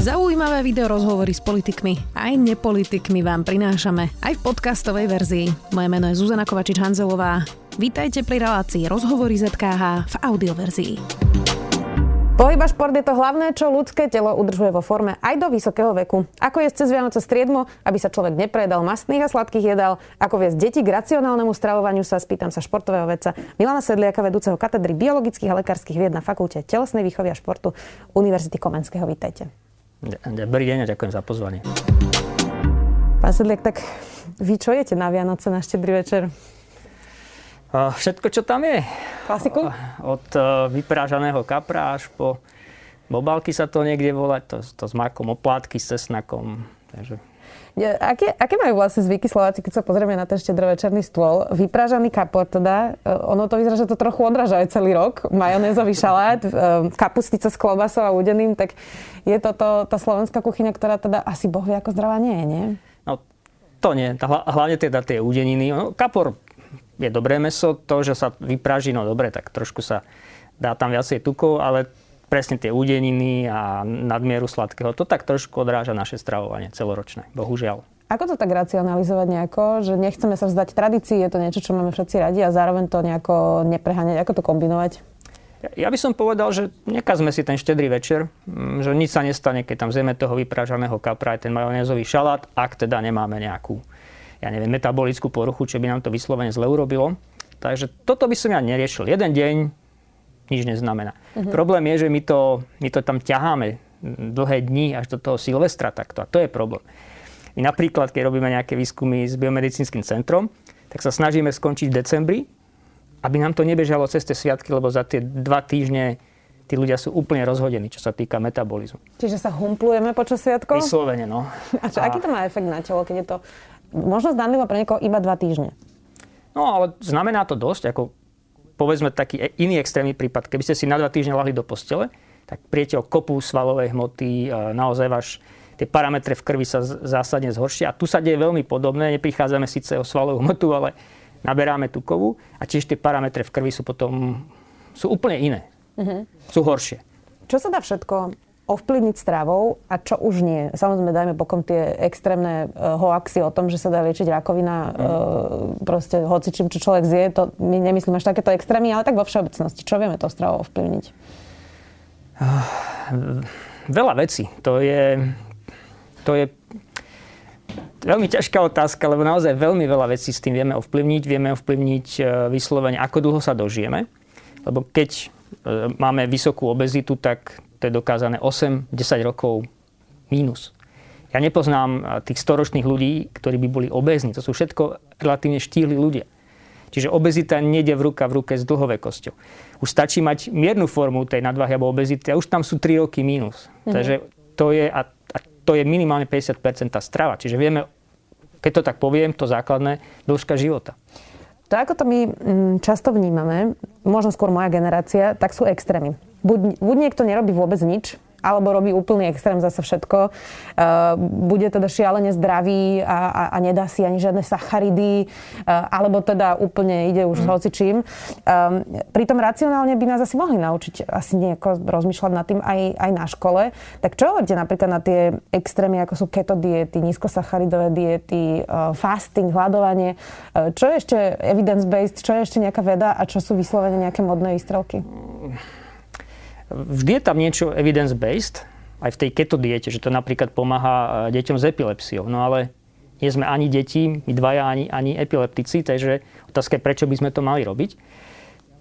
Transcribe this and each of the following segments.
Zaujímavé video rozhovory s politikmi aj nepolitikmi vám prinášame aj v podcastovej verzii. Moje meno je Zuzana Kovačič-Hanzelová. Vítajte pri relácii Rozhovory ZKH v audioverzii. Pohyb a šport je to hlavné, čo ľudské telo udržuje vo forme aj do vysokého veku. Ako je cez Vianoce striedmo, aby sa človek neprejedal mastných a sladkých jedál, ako viesť deti k racionálnemu stravovaniu sa, spýtam sa športového vedca Milana Sedliaka, vedúceho katedry biologických a lekárskych vied na fakulte telesnej výchovy a športu Univerzity Komenského. Vítajte. Dobrý deň a ďakujem za pozvanie. Pán Sedliak, tak vy čo jete na Vianoce, na štedrý večer? Všetko, čo tam je. Klasiku? Od e, vyprážaného kapra až po bobalky sa to niekde volať, to, to s makom, oplátky s cesnakom. Takže ja, aké, aké majú vlastne zvyky Slováci, keď sa pozrieme na ten štedrovečerný stôl? Vyprážaný kapor teda, e, ono to vyzerá, že to trochu odráža aj celý rok. Majonézový šalát, e, kapustica s klobasou a udeným, tak je to, to tá slovenská kuchyňa, ktorá teda asi boh vie ako zdravá nie je, nie? No, to nie. Hlavne teda tie udeniny. No, kapor je dobré meso, to, že sa vypraží, no dobre, tak trošku sa dá tam viacej tukov, ale presne tie údeniny a nadmieru sladkého, to tak trošku odráža naše stravovanie celoročné, bohužiaľ. Ako to tak racionalizovať nejako, že nechceme sa vzdať tradícii, je to niečo, čo máme všetci radi a zároveň to nejako nepreháňať, ako to kombinovať? Ja by som povedal, že nekazme si ten štedrý večer, mm, že nič sa nestane, keď tam zjeme toho vypražaného kapra aj ten majonézový šalát, ak teda nemáme nejakú ja neviem, metabolickú poruchu, čo by nám to vyslovene zle urobilo. Takže toto by som ja neriešil. Jeden deň nič neznamená. Mm-hmm. Problém je, že my to, my to tam ťaháme dlhé dni až do toho Silvestra takto. A to je problém. My napríklad, keď robíme nejaké výskumy s biomedicínskym centrom, tak sa snažíme skončiť v decembri, aby nám to nebežalo cez tie sviatky, lebo za tie dva týždne tí ľudia sú úplne rozhodení, čo sa týka metabolizmu. Čiže sa humplujeme počas sviatkov? Vyslovene, no. A čo, a... aký to má efekt na telo, keď je to možno zdanlivo pre niekoho iba dva týždne. No ale znamená to dosť, ako povedzme taký e- iný extrémny prípad. Keby ste si na dva týždne lahli do postele, tak prijete o kopu svalovej hmoty, naozaj váš tie parametre v krvi sa zásadne zhoršia. A tu sa deje veľmi podobné, neprichádzame síce o svalovú hmotu, ale naberáme tukovú a tiež tie parametre v krvi sú potom sú úplne iné. Uh-huh. Sú horšie. Čo sa dá všetko ovplyvniť stravou a čo už nie. Samozrejme, dajme pokom tie extrémne uh, hoaxy o tom, že sa dá liečiť rakovina mm. uh, proste hoci čím, čo človek zje, to my nemyslím až takéto extrémy, ale tak vo všeobecnosti. Čo vieme to stravou ovplyvniť? Uh, veľa vecí. To je, to je veľmi ťažká otázka, lebo naozaj veľmi veľa vecí s tým vieme ovplyvniť. Vieme ovplyvniť uh, vyslovene, ako dlho sa dožijeme. Lebo keď máme vysokú obezitu, tak to je dokázané 8-10 rokov mínus. Ja nepoznám tých storočných ľudí, ktorí by boli obézni. To sú všetko relatívne štíhli ľudia. Čiže obezita nejde v ruka v ruke s dlhovekosťou. Už stačí mať miernu formu tej nadvahy alebo obezity a už tam sú 3 roky mínus. Mm-hmm. Takže to je, a, a to je minimálne 50% strava. Čiže vieme, keď to tak poviem, to základné, dĺžka života. To, ako to my mm, často vnímame, možno skôr moja generácia, tak sú extrémy buď, buď niekto nerobí vôbec nič, alebo robí úplný extrém zase všetko. Uh, bude teda šialene zdravý a, a, a nedá si ani žiadne sacharidy, uh, alebo teda úplne ide už mm. hoci čím. Um, pritom racionálne by nás asi mohli naučiť asi nejako rozmýšľať nad tým aj, aj na škole. Tak čo hovoríte napríklad na tie extrémy, ako sú keto diety, nízkosacharidové diety, fasting, hľadovanie? Čo je ešte evidence-based, čo je ešte nejaká veda a čo sú vyslovene nejaké modné výstrelky? Vždy je tam niečo evidence-based, aj v tej keto diete, že to napríklad pomáha e, deťom s epilepsiou. No ale nie sme ani deti, my dvaja, ani, ani epileptici, takže otázka je, prečo by sme to mali robiť.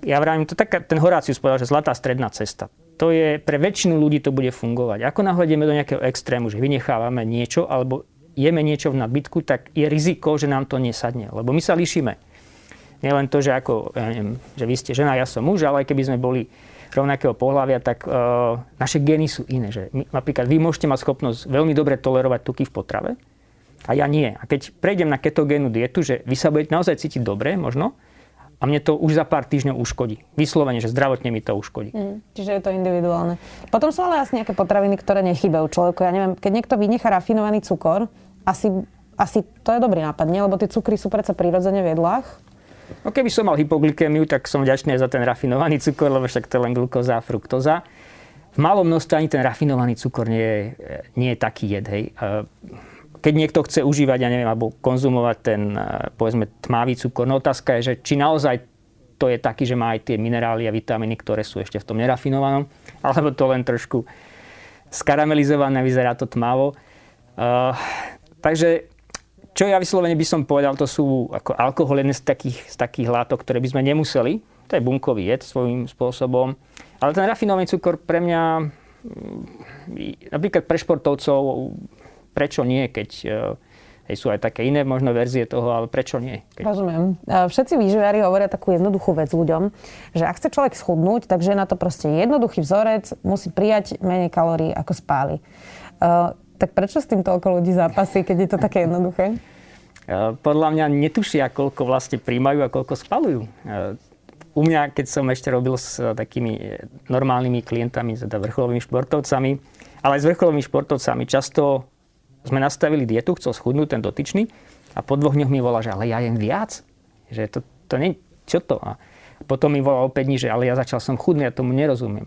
Ja vravím, to tak, ten Horácius povedal, že zlatá stredná cesta. To je, pre väčšinu ľudí to bude fungovať. Ako náhle do nejakého extrému, že vynechávame niečo, alebo jeme niečo v nadbytku, tak je riziko, že nám to nesadne. Lebo my sa líšime. Nielen to, že ako, ja neviem, že vy ste žena, ja som muž, ale aj keby sme boli rovnakého pohľavia, tak uh, naše gény sú iné. Že my, napríklad vy môžete mať schopnosť veľmi dobre tolerovať tuky v potrave a ja nie. A keď prejdem na ketogénu dietu, že vy sa budete naozaj cítiť dobre, možno, a mne to už za pár týždňov uškodí. Vyslovene, že zdravotne mi to uškodí. Mm, čiže je to individuálne. Potom sú ale asi nejaké potraviny, ktoré nechybajú človeku. Ja neviem, keď niekto vynechá rafinovaný cukor, asi, asi to je dobrý nápad, nie? Lebo tie cukry sú predsa prirodzene v jedlách. No keby som mal hypoglykémiu, tak som vďačný za ten rafinovaný cukor, lebo však to je len glukoza a fruktoza. v malom množstve ani ten rafinovaný cukor nie je, nie je taký jed. Hej. Keď niekto chce užívať, ja neviem, alebo konzumovať ten, povedzme, tmavý cukor, no otázka je, že či naozaj to je taký, že má aj tie minerály a vitamíny, ktoré sú ešte v tom nerafinovanom, alebo to len trošku skaramelizované, vyzerá to tmavo. Uh, takže čo ja vyslovene by som povedal, to sú ako alkohol, jeden z takých, z takých látok, ktoré by sme nemuseli. To je bunkový jed svojím spôsobom. Ale ten rafinovaný cukor pre mňa, mm, napríklad pre športovcov, prečo nie, keď e, hej, sú aj také iné možno verzie toho, ale prečo nie? Keď... Rozumiem. Všetci výživiari hovoria takú jednoduchú vec ľuďom, že ak chce človek schudnúť, takže je na to proste jednoduchý vzorec, musí prijať menej kalórií, ako spáli. Tak prečo s tým toľko ľudí zápasí, keď je to také jednoduché? Podľa mňa netušia, koľko vlastne príjmajú a koľko spalujú. U mňa, keď som ešte robil s takými normálnymi klientami, teda vrcholovými športovcami, ale aj s vrcholovými športovcami, často sme nastavili dietu, chcel schudnúť ten dotyčný a po dvoch dňoch mi volá, že ale ja jem viac. Že to, to nie, čo to? A potom mi volá opäť že ale ja začal som chudnúť, ja tomu nerozumiem.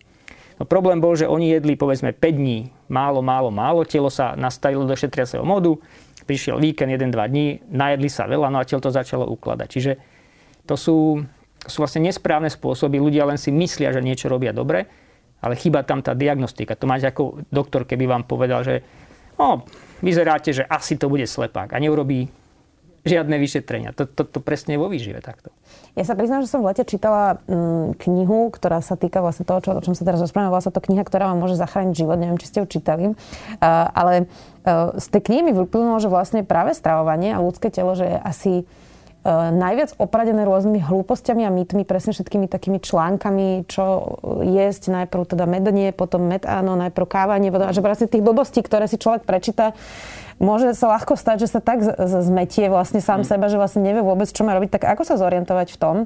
No problém bol, že oni jedli povedzme 5 dní málo, málo, málo, telo sa nastavilo do šetriaceho modu, prišiel víkend 1-2 dní, najedli sa veľa, no a telo to začalo ukladať. Čiže to sú, sú vlastne nesprávne spôsoby, ľudia len si myslia, že niečo robia dobre, ale chýba tam tá diagnostika. To máte ako doktor, keby vám povedal, že no, vyzeráte, že asi to bude slepák a neurobí žiadne vyšetrenia. To, to, to presne vo výžive takto. Ja sa priznám, že som v lete čítala mm, knihu, ktorá sa týka vlastne toho, čo, o čom sa teraz rozprávame. Bola sa to kniha, ktorá vám môže zachrániť život. Neviem, či ste ju čítali. Uh, ale uh, z tej knihy mi vyplnulo, že vlastne práve stravovanie a ľudské telo, že je asi uh, najviac opradené rôznymi hlúpostiami a mýtmi, presne všetkými takými článkami, čo jesť najprv teda medenie, potom metáno, najprv kávanie, a že vlastne tých blbostí, ktoré si človek prečíta, môže sa ľahko stať, že sa tak zmetie vlastne sám mm. seba, že vlastne nevie vôbec, čo má robiť. Tak ako sa zorientovať v tom,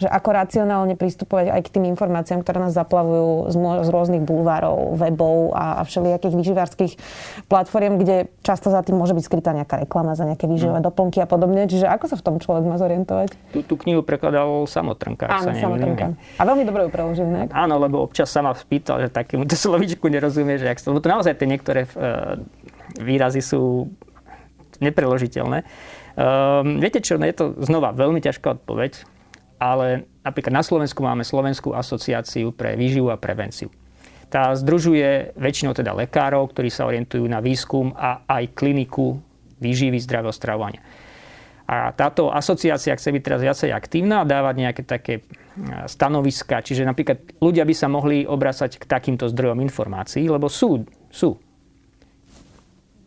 že ako racionálne pristupovať aj k tým informáciám, ktoré nás zaplavujú z, z rôznych bulvárov, webov a, a všelijakých výživárskych platform, kde často za tým môže byť skrytá nejaká reklama za nejaké výživové mm. doplnky a podobne. Čiže ako sa v tom človek má zorientovať? Tú, tú knihu prekladal Samotrnka. Áno, Samotrnka. A veľmi dobre ju preložil, ne? Áno, lebo občas sa ma spýtal, že takémuto slovičku nerozumie, že ak to, to naozaj tie niektoré uh, výrazy sú nepreložiteľné. Um, viete čo, je to znova veľmi ťažká odpoveď, ale napríklad na Slovensku máme Slovenskú asociáciu pre výživu a prevenciu. Tá združuje väčšinou teda lekárov, ktorí sa orientujú na výskum a aj kliniku výživy zdravého stravovania. A táto asociácia chce byť teraz viacej aktívna a dávať nejaké také e, stanoviska, čiže napríklad ľudia by sa mohli obracať k takýmto zdrojom informácií, lebo sú, sú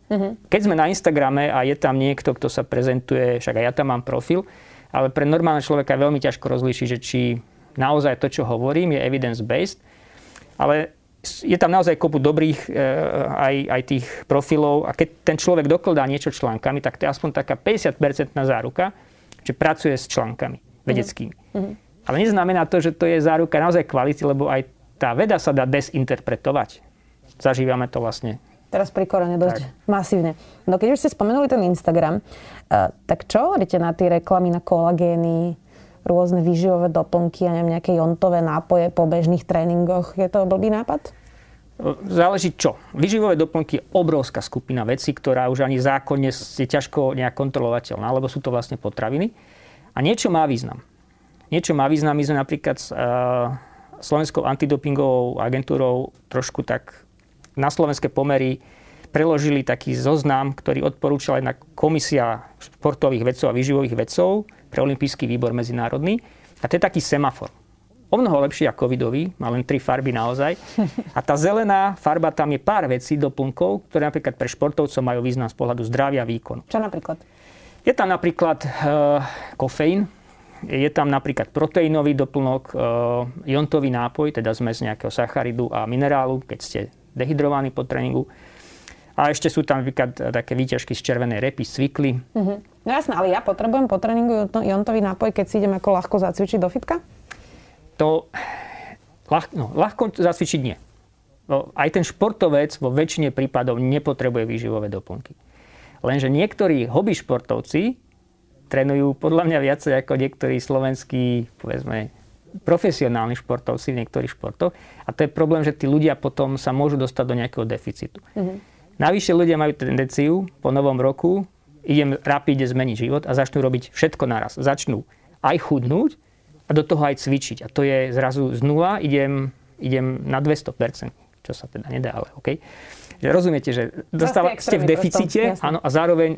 Uh-huh. Keď sme na Instagrame a je tam niekto, kto sa prezentuje, však aj ja tam mám profil, ale pre normálne človeka je veľmi ťažko rozlíšiť, že či naozaj to, čo hovorím, je evidence-based, ale je tam naozaj kopu dobrých e, aj, aj tých profilov a keď ten človek dokladá niečo článkami, tak to je aspoň taká 50% záruka, že pracuje s článkami vedeckými. Uh-huh. Ale neznamená to, že to je záruka naozaj kvality, lebo aj tá veda sa dá desinterpretovať. Zažívame to vlastne Teraz pri korone dosť tak. masívne. No keď už ste spomenuli ten Instagram, uh, tak čo hovoríte na tie reklamy na kolagény, rôzne výživové doplnky a neviem, nejaké jontové nápoje po bežných tréningoch? Je to blbý nápad? Záleží čo. Výživové doplnky je obrovská skupina vecí, ktorá už ani zákonne je ťažko nejak kontrolovateľná, lebo sú to vlastne potraviny. A niečo má význam. Niečo má význam. My sme napríklad s uh, Slovenskou antidopingovou agentúrou trošku tak na slovenské pomery preložili taký zoznam, ktorý odporúčala jedna komisia športových vedcov a výživových vedcov pre olimpijský výbor medzinárodný. A to je taký semafor. O mnoho lepší ako covidový, má len tri farby naozaj. A tá zelená farba, tam je pár vecí, doplnkov, ktoré napríklad pre športovcov majú význam z pohľadu zdravia a výkonu. Čo napríklad? Je tam napríklad uh, kofeín, je tam napríklad proteínový doplnok, uh, jontový nápoj, teda zmes nejakého sacharidu a minerálu, keď ste dehydrovaný po tréningu. A ešte sú tam napríklad také výťažky z červenej repy, cvikly. Uh-huh. No jasné, ale ja potrebujem po tréningu jontový nápoj, keď si idem ako ľahko zacvičiť do fitka? To ľah, no, ľahko zacvičiť nie. No, aj ten športovec vo väčšine prípadov nepotrebuje výživové doplnky. Lenže niektorí hobby športovci trénujú podľa mňa viacej ako niektorí slovenskí, povedzme, profesionálni športovci v niektorých športoch. A to je problém, že tí ľudia potom sa môžu dostať do nejakého deficitu. Mm-hmm. Navyše ľudia majú tendenciu po novom roku, idem rapide zmeniť život a začnú robiť všetko naraz. Začnú aj chudnúť a do toho aj cvičiť. A to je zrazu z nula, idem, idem na 200%, čo sa teda nedá, ale OK. Že rozumiete, že dostávate ste v deficite áno, a zároveň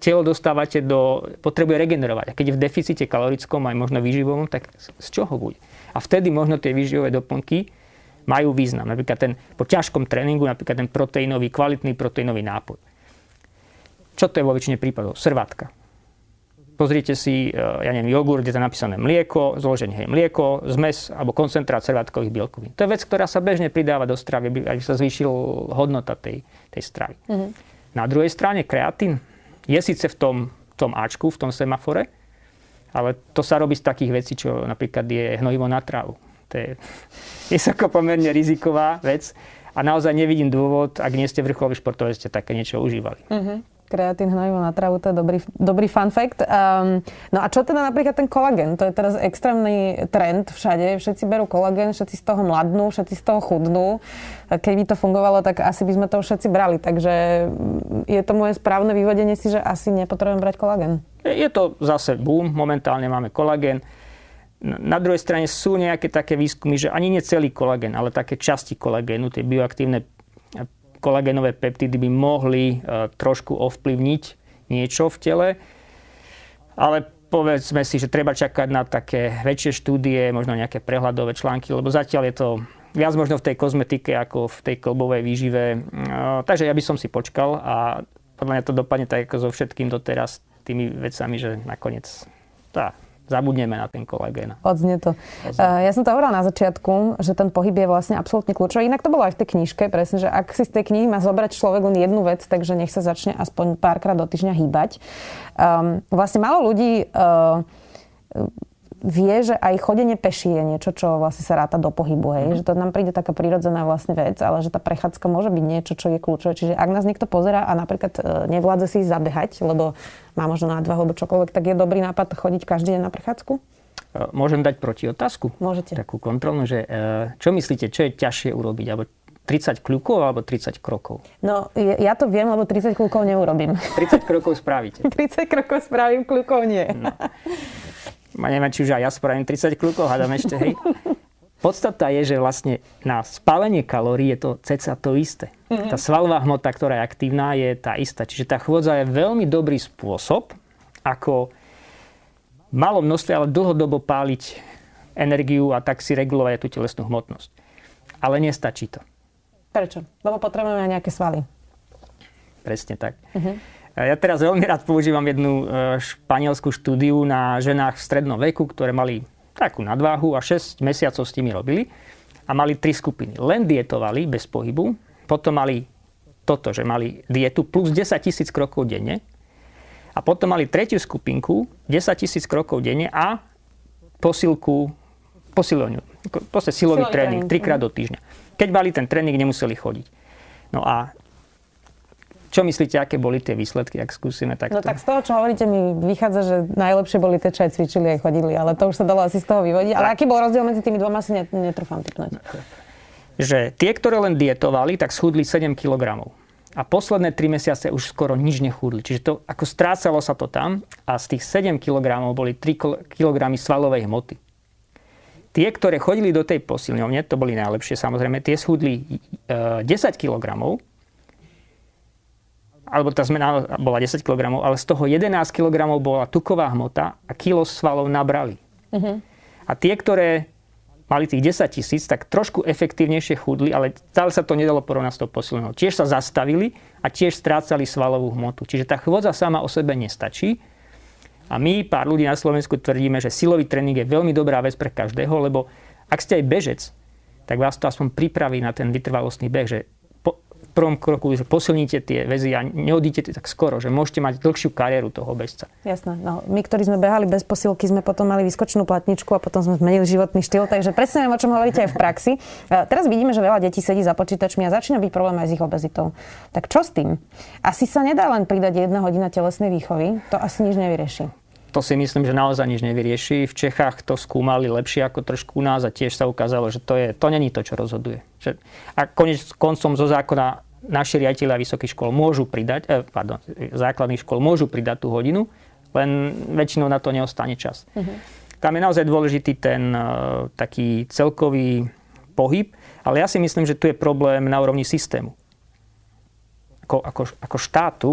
telo dostávate do, potrebuje regenerovať. A keď je v deficite kalorickom aj možno výživovom, tak z čoho bude? A vtedy možno tie výživové doplnky majú význam. Napríklad ten, po ťažkom tréningu, napríklad ten proteínový, kvalitný proteínový nápoj. Čo to je vo väčšine prípadov? Srvátka. Pozrite si, e, ja neviem, jogurt, kde je napísané mlieko, zloženie hej, mlieko, zmes alebo koncentrát servátkových bielkovín. To je vec, ktorá sa bežne pridáva do stravy, aby sa zvýšil hodnota tej, tej stravy. Mm-hmm. Na druhej strane kreatín, je síce v tom, tom Ačku, v tom semafore, ale to sa robí z takých vecí, čo napríklad je hnojivo na trávu. To je vysoko pomerne riziková vec a naozaj nevidím dôvod, ak nie ste vrcholový športovec, ste také niečo užívali. Uh-huh. Kreatín hnojivo na trávu, to je dobrý, dobrý fun fact. Um, no a čo teda napríklad ten kolagén? To je teraz extrémny trend všade. Všetci berú kolagén, všetci z toho mladnú, všetci z toho chudnú. Keby to fungovalo, tak asi by sme to všetci brali. Takže mm, je to moje správne vyvodenie si, že asi nepotrebujem brať kolagén. Je to zase boom. Momentálne máme kolagén. Na druhej strane sú nejaké také výskumy, že ani nie celý kolagén, ale také časti kolagénu, tie bioaktívne kolagénové peptidy by mohli e, trošku ovplyvniť niečo v tele. Ale povedzme si, že treba čakať na také väčšie štúdie, možno nejaké prehľadové články, lebo zatiaľ je to viac možno v tej kozmetike ako v tej klbovej výžive. E, takže ja by som si počkal a podľa mňa to dopadne tak ako so všetkým doteraz tými vecami, že nakoniec tá, zabudneme na ten kolagén. Odznie to. Odznie. Uh, ja som to hovorila na začiatku, že ten pohyb je vlastne absolútne kľúčový. Inak to bolo aj v tej knižke, presne, že ak si z tej knihy má zobrať človek len jednu vec, takže nech sa začne aspoň párkrát do týždňa hýbať. Um, vlastne málo ľudí uh, vie, že aj chodenie peši je niečo, čo vlastne sa ráta do pohybu. Hej? Mm. Že to nám príde taká prirodzená vlastne vec, ale že tá prechádzka môže byť niečo, čo je kľúčové. Čiže ak nás niekto pozera a napríklad e, nevládze si zabehať, lebo má možno nadvahu alebo čokoľvek, tak je dobrý nápad chodiť každý deň na prechádzku? E, môžem dať proti otázku? Môžete. Takú kontrolnú, že e, čo myslíte, čo je ťažšie urobiť? Alebo 30 kľukov alebo 30 krokov? No, ja to viem, lebo 30 kľukov neurobím. 30 krokov spravíte. 30 krokov spravím, kľukov nie. No neviem, či už aj ja spravím 30 kľukov, hádam ešte, hej. Podstata je, že vlastne na spálenie kalórií je to ceca to isté. Mm-hmm. Tá svalová hmota, ktorá je aktívna, je tá istá. Čiže tá chôdza je veľmi dobrý spôsob, ako malo množstve, ale dlhodobo páliť energiu a tak si regulovať tú telesnú hmotnosť. Ale nestačí to. Prečo? Lebo potrebujeme aj nejaké svaly. Presne tak. Mm-hmm. Ja teraz veľmi rád používam jednu e, španielskú štúdiu na ženách v strednom veku, ktoré mali takú nadváhu a 6 mesiacov s nimi robili. A mali tri skupiny. Len dietovali bez pohybu, potom mali toto, že mali dietu plus 10 tisíc krokov denne. A potom mali tretiu skupinku, 10 tisíc krokov denne a posilku, posilňu, proste silový, silový tréning, trikrát do týždňa. Keď mali ten tréning, nemuseli chodiť. No a čo myslíte, aké boli tie výsledky, ak skúsime takto? No tak z toho, čo hovoríte, mi vychádza, že najlepšie boli tie, čo aj cvičili, aj chodili, ale to už sa dalo asi z toho vyvodiť. Ale aký bol rozdiel medzi tými dvoma, si netrúfam typnúť. Že tie, ktoré len dietovali, tak schudli 7 kg. A posledné 3 mesiace už skoro nič nechudli. Čiže to, ako strácalo sa to tam a z tých 7 kg boli 3 kg svalovej hmoty. Tie, ktoré chodili do tej posilňovne, to boli najlepšie samozrejme, tie schudli 10 kg alebo tá zmena bola 10 kg, ale z toho 11 kg bola tuková hmota a kilo svalov nabrali. Uh-huh. A tie, ktoré mali tých 10 tisíc, tak trošku efektívnejšie chudli, ale stále sa to nedalo porovnať s tou posilnou. Tiež sa zastavili a tiež strácali svalovú hmotu. Čiže tá chôdza sama o sebe nestačí. A my, pár ľudí na Slovensku, tvrdíme, že silový tréning je veľmi dobrá vec pre každého, lebo ak ste aj bežec, tak vás to aspoň pripraví na ten vytrvalostný beh, že prvom kroku, že posilníte tie väzy a neodíte tak skoro, že môžete mať dlhšiu kariéru toho bežca. Jasné. No, my, ktorí sme behali bez posilky, sme potom mali vyskočnú platničku a potom sme zmenili životný štýl, takže presne o čom hovoríte aj v praxi. Teraz vidíme, že veľa detí sedí za počítačmi a začína byť problém aj s ich obezitou. Tak čo s tým? Asi sa nedá len pridať jedna hodina telesnej výchovy, to asi nič nevyrieši. To si myslím, že naozaj nič nevyrieši. V Čechách to skúmali lepšie ako trošku u nás a tiež sa ukázalo, že to, je, to není to, čo rozhoduje. Že, a konec koncom zo zákona naši riaditeľia vysokých škôl môžu pridať, eh, pardon, základných škôl môžu pridať tú hodinu, len väčšinou na to neostane čas. Uh-huh. Tam je naozaj dôležitý ten uh, taký celkový pohyb, ale ja si myslím, že tu je problém na úrovni systému. Ako, ako, ako štátu,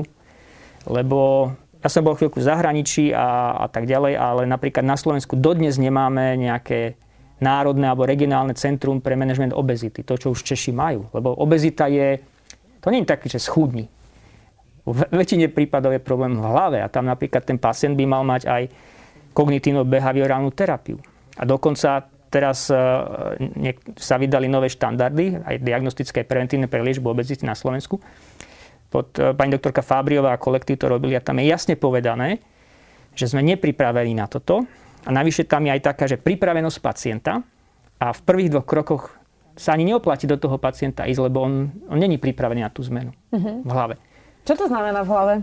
lebo ja som bol chvíľku v zahraničí a, a tak ďalej, ale napríklad na Slovensku dodnes nemáme nejaké národné alebo regionálne centrum pre manažment obezity. To, čo už Češi majú. Lebo obezita je, to nie je taký, že schudni. V väčšine prípadov je problém v hlave a tam napríklad ten pacient by mal mať aj kognitívno-behaviorálnu terapiu. A dokonca teraz e, sa vydali nové štandardy, aj diagnostické, preventívne pre liečbu obezity na Slovensku. Pod e, pani doktorka Fábriová a kolektív to robili a tam je jasne povedané, že sme nepripravení na toto. A navyše tam je aj taká, že pripravenosť pacienta a v prvých dvoch krokoch sa ani neoplatí do toho pacienta ísť, lebo on, on není pripravený na tú zmenu uh-huh. v hlave. Čo to znamená v hlave?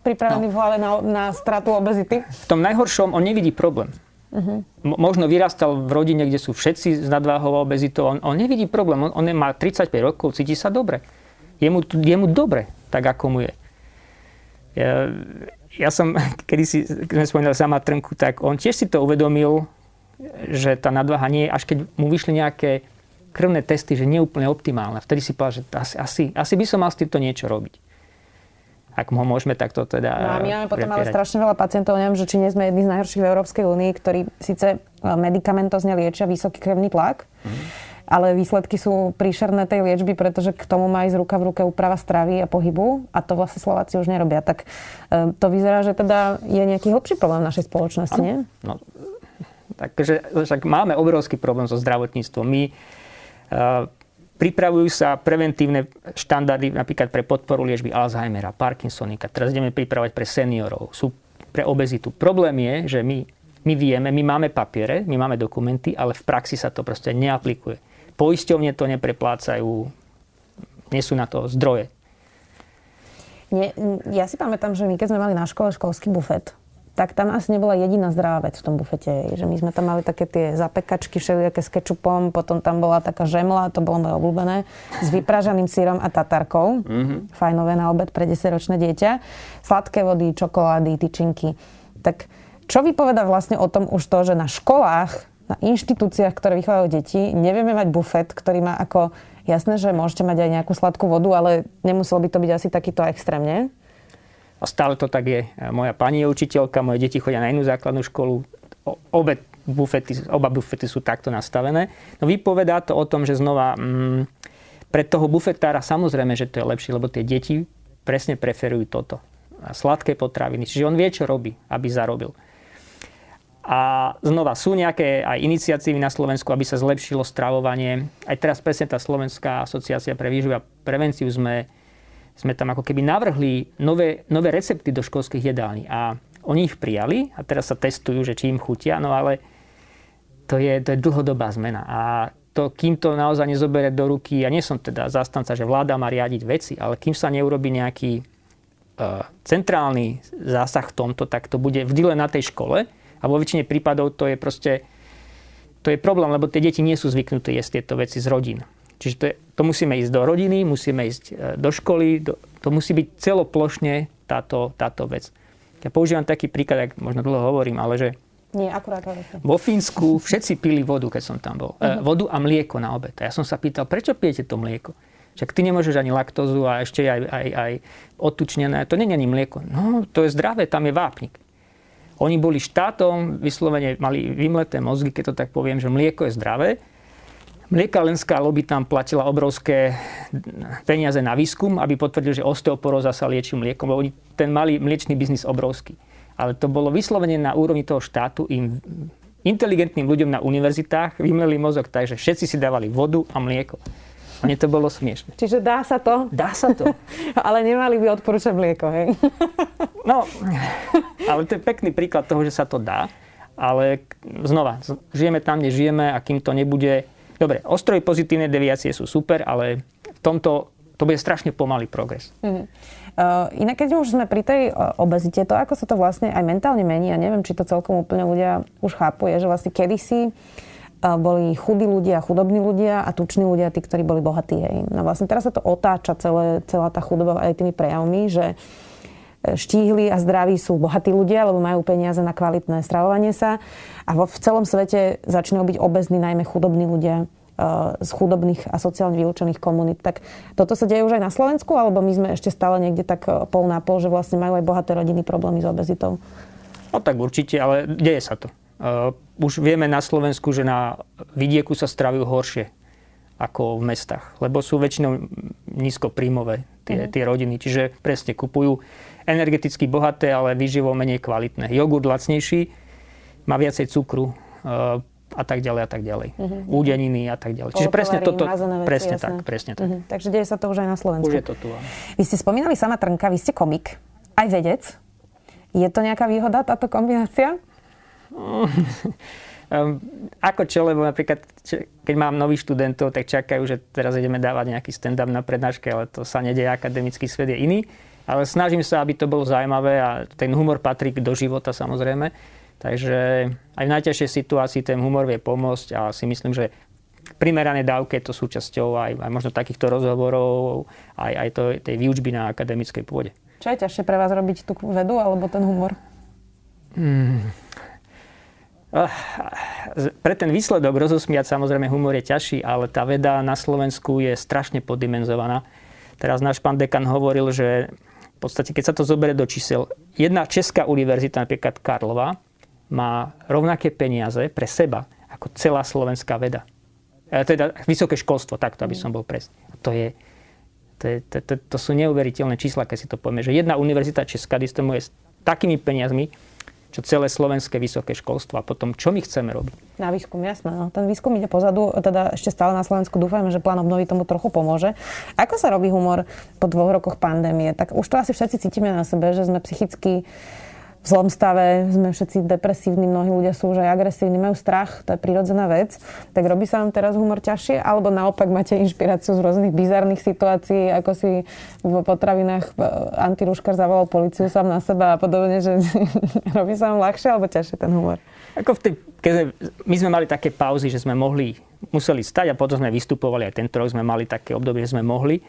pripravený no. v hlave na, na stratu obezity? V tom najhoršom on nevidí problém. Uh-huh. možno vyrastal v rodine, kde sú všetci s nadváhou a obezitou. On, on nevidí problém. On, on má 35 rokov, cíti sa dobre. Je mu, je mu dobre, tak ako mu je. Ja, ja som, kedy si, keď sme spomínali sama Trnku, tak on tiež si to uvedomil, že tá nadváha nie je, až keď mu vyšli nejaké krvné testy, že nie úplne optimálne. Vtedy si povedal, že asi, asi, asi by som mal s týmto niečo robiť ak ho môžeme takto teda No a my máme potom ale strašne veľa pacientov, neviem, že či nie sme jedni z najhorších v Európskej únii, ktorí síce e, medicamentozne liečia vysoký krevný tlak, mm. Ale výsledky sú príšerné tej liečby, pretože k tomu má ísť ruka v ruke úprava stravy a pohybu a to vlastne Slováci už nerobia. Tak e, to vyzerá, že teda je nejaký hlbší problém v našej spoločnosti, nie? No, takže však máme obrovský problém so zdravotníctvom. My uh, Pripravujú sa preventívne štandardy napríklad pre podporu liežby Alzheimera, Parkinsonika. Teraz ideme pripravovať pre seniorov, sú pre obezitu. Problém je, že my, my vieme, my máme papiere, my máme dokumenty, ale v praxi sa to proste neaplikuje. Poisťovne to nepreplácajú, nie sú na to zdroje. Nie, ja si pamätám, že my keď sme mali na škole školský bufet, tak tam asi nebola jediná zdravá vec v tom bufete. Že my sme tam mali také tie zapekačky všelijaké s kečupom, potom tam bola taká žemla, to bolo moje obľúbené, s vypražaným sírom a tatarkou. Mm-hmm. Fajnové na obed pre 10-ročné dieťa. Sladké vody, čokolády, tyčinky. Tak čo vypoveda vlastne o tom už to, že na školách, na inštitúciách, ktoré vychovajú deti, nevieme mať bufet, ktorý má ako... Jasné, že môžete mať aj nejakú sladkú vodu, ale nemuselo by to byť asi takýto extrémne. A stále to tak je. Moja pani je učiteľka, moje deti chodia na inú základnú školu. Obe bufety, oba bufety sú takto nastavené. No vypovedá to o tom, že znova mm, pre toho bufetára samozrejme, že to je lepšie, lebo tie deti presne preferujú toto. A sladké potraviny. Čiže on vie, čo robí, aby zarobil. A znova sú nejaké aj iniciatívy na Slovensku, aby sa zlepšilo stravovanie. Aj teraz presne tá Slovenská asociácia pre výživu a prevenciu sme sme tam ako keby navrhli nové, nové recepty do školských jedální. A oni ich prijali a teraz sa testujú, že či im chutia, no ale to je, to je dlhodobá zmena. A to, kým to naozaj nezobere do ruky, ja nie som teda zastanca, že vláda má riadiť veci, ale kým sa neurobi nejaký uh, centrálny zásah v tomto, tak to bude vždy len na tej škole a vo väčšine prípadov to je proste to je problém, lebo tie deti nie sú zvyknuté jesť tieto veci z rodín. Čiže to, je, to musíme ísť do rodiny, musíme ísť e, do školy, do, to musí byť celoplošne táto, táto vec. Ja používam taký príklad, ak možno dlho hovorím, ale že nie, akurát Vo Fínsku všetci pili vodu, keď som tam bol. Uh-huh. vodu a mlieko na obed. A ja som sa pýtal, prečo pijete to mlieko? Však ty nemôžeš ani laktózu a ešte aj, aj, aj otučnené. To nie je ani mlieko. No, to je zdravé, tam je vápnik. Oni boli štátom, vyslovene mali vymleté mozgy, keď to tak poviem, že mlieko je zdravé Mliekalenská lobby tam platila obrovské peniaze na výskum, aby potvrdil, že osteoporóza sa lieči mliekom, lebo oni ten mali mliečný biznis obrovský. Ale to bolo vyslovene na úrovni toho štátu im inteligentným ľuďom na univerzitách vymleli mozog tak, že všetci si dávali vodu a mlieko. Mne to bolo smiešne. Čiže dá sa to? Dá sa to. ale nemali by odporúčať mlieko, hej? no, ale to je pekný príklad toho, že sa to dá. Ale znova, žijeme tam, kde žijeme a kým to nebude Dobre, ostroje pozitívnej deviácie sú super, ale v tomto To bude strašne pomalý progres. Mm-hmm. Uh, inak keď už sme pri tej obezite, to ako sa to vlastne aj mentálne mení, ja neviem, či to celkom úplne ľudia už chápu, je, že vlastne kedysi boli chudí ľudia, chudobní ľudia a tuční ľudia, tí, ktorí boli bohatí. Hej. No vlastne teraz sa to otáča celé, celá tá chudoba aj tými prejavmi, že e, štíhli a zdraví sú bohatí ľudia, lebo majú peniaze na kvalitné stravovanie sa. A vo, v celom svete začínajú byť obezní najmä chudobní ľudia e, z chudobných a sociálne vylúčených komunít. Tak toto sa deje už aj na Slovensku, alebo my sme ešte stále niekde tak e, pol na pol, že vlastne majú aj bohaté rodiny problémy s obezitou? No tak určite, ale deje sa to. Uh, už vieme na Slovensku, že na vidieku sa stravujú horšie ako v mestách, lebo sú väčšinou nízkopríjmové tie, mm. tie rodiny. Čiže presne kupujú energeticky bohaté, ale výživo menej kvalitné. Jogurt lacnejší, má viacej cukru uh, a tak ďalej a tak ďalej. Mm-hmm. Údeniny a tak ďalej. Čiže presne toto, veci, presne jasné. tak, presne tak. Mm-hmm. Takže deje sa to už aj na Slovensku. Už je to tu. Áno. Vy ste spomínali sama Trnka, vy ste komik, aj vedec. Je to nejaká výhoda, táto kombinácia? Um, ako čo, lebo napríklad, keď mám nových študentov, tak čakajú, že teraz ideme dávať nejaký stand-up na prednáške, ale to sa nedieje, akademický svet je iný. Ale snažím sa, aby to bolo zaujímavé a ten humor patrí do života samozrejme. Takže aj v najťažšej situácii ten humor vie pomôcť a si myslím, že primerané dávke je to súčasťou aj, aj možno takýchto rozhovorov, aj, aj to, tej výučby na akademickej pôde. Čo je ťažšie pre vás robiť tú vedu alebo ten humor? Hmm pre ten výsledok rozosmiať samozrejme humor je ťažší, ale tá veda na Slovensku je strašne poddimenzovaná. Teraz náš pán dekan hovoril, že v podstate, keď sa to zoberie do čísel, jedna česká univerzita, napríklad Karlova, má rovnaké peniaze pre seba ako celá slovenská veda. E, teda vysoké školstvo, takto, aby som bol presný. To je, to, je, to, to, to sú neuveriteľné čísla, keď si to povieme, že jedna univerzita česká disponuje s takými peniazmi, čo celé slovenské vysoké školstvo. A potom, čo my chceme robiť? Na výskum, jasné. No. Ten výskum ide pozadu, teda ešte stále na Slovensku. Dúfajme, že plán obnovy tomu trochu pomôže. Ako sa robí humor po dvoch rokoch pandémie? Tak už to asi všetci cítime na sebe, že sme psychicky v zlom stave, sme všetci depresívni, mnohí ľudia sú už aj agresívni, majú strach, to je prirodzená vec. Tak robí sa vám teraz humor ťažšie, alebo naopak máte inšpiráciu z rôznych bizarných situácií, ako si v potravinách e, antirúškar zavolal policiu sám na seba a podobne, že robí sa vám ľahšie alebo ťažšie ten humor? Ako v tej, keď my sme mali také pauzy, že sme mohli, museli stať a potom sme vystupovali, aj tento rok sme mali také obdobie, že sme mohli.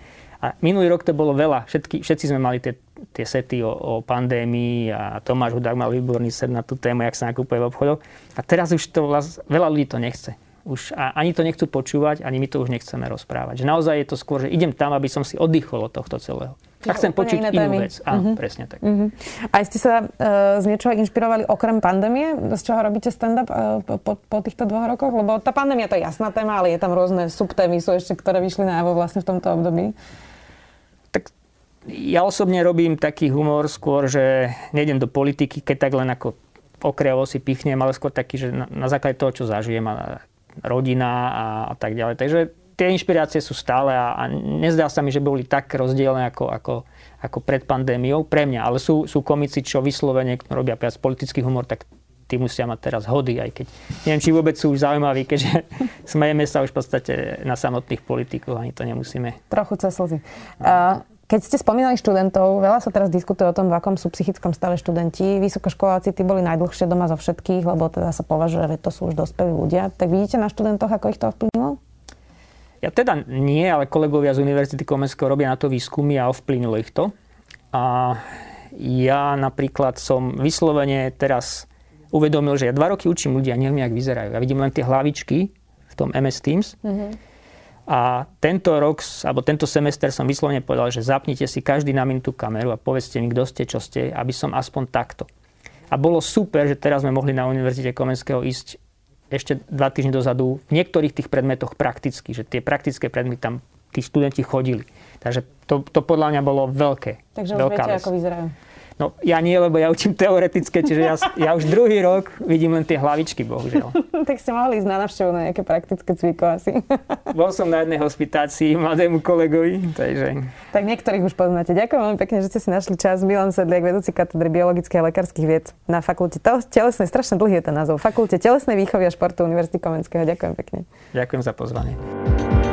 A minulý rok to bolo veľa. Všetky, všetci sme mali tie, tie sety o, o pandémii a Tomáš Hudák mal výborný set na tú tému, jak sa nakupuje v obchodoch. A teraz už to vlast, veľa ľudí to nechce. Už a ani to nechcú počúvať, ani my to už nechceme rozprávať. Že naozaj je to skôr, že idem tam, aby som si oddychol od tohto celého. A chcem počuť inú témy. vec. Áno, uh-huh. presne tak. Uh-huh. A ste sa uh, z niečoho inšpirovali okrem pandémie? Z čoho robíte stand-up uh, po, po týchto dvoch rokoch? Lebo tá pandémia to je jasná téma, ale je tam rôzne subtémy, sú ešte, ktoré vyšli na vlastne v tomto období ja osobne robím taký humor skôr, že nejdem do politiky, keď tak len ako okrajovo si pichnem, ale skôr taký, že na, na základe toho, čo zažijem a rodina a, a tak ďalej. Takže tie inšpirácie sú stále a, a nezdá sa mi, že boli tak rozdielne ako, ako, ako pred pandémiou pre mňa. Ale sú, sú komici, čo vyslovene robia viac politický humor, tak tí musia mať teraz hody, aj keď neviem, či vôbec sú už zaujímaví, keďže smejeme sa už v podstate na samotných politikov, ani to nemusíme. Trochu cez slzy. No. Keď ste spomínali študentov, veľa sa teraz diskutuje o tom, v akom sú psychickom stave študenti. Vysokoškoláci tí boli najdlhšie doma zo všetkých, lebo teda sa považuje, že to sú už dospelí ľudia. Tak vidíte na študentoch, ako ich to ovplyvnilo? Ja teda nie, ale kolegovia z Univerzity Komenského robia na to výskumy a ovplyvnilo ich to. A ja napríklad som vyslovene teraz uvedomil, že ja dva roky učím ľudia, neviem, jak vyzerajú. Ja vidím len tie hlavičky v tom MS Teams. Mm-hmm a tento rok, alebo tento semester som vyslovene povedal, že zapnite si každý na minútu kameru a povedzte mi, kto ste, čo ste, aby som aspoň takto. A bolo super, že teraz sme mohli na Univerzite Komenského ísť ešte dva týždne dozadu v niektorých tých predmetoch prakticky, že tie praktické predmety tam tí študenti chodili. Takže to, to podľa mňa bolo veľké. Takže už viete, vec. ako vyzerajú. No ja nie, lebo ja učím teoretické, čiže ja, ja už druhý rok vidím len tie hlavičky, bohužiaľ. tak ste mohli ísť na návštevu na nejaké praktické cviky asi. Bol som na jednej hospitácii mladému kolegovi, takže... Tak niektorých už poznáte. Ďakujem veľmi pekne, že ste si našli čas. Milan Sedliak, vedúci katedry biologických a lekárskych vied na fakulte telesnej, strašne dlhý je ten názov, fakulte telesnej výchovy a športu Univerzity Komenského. Ďakujem pekne. Ďakujem za pozvanie.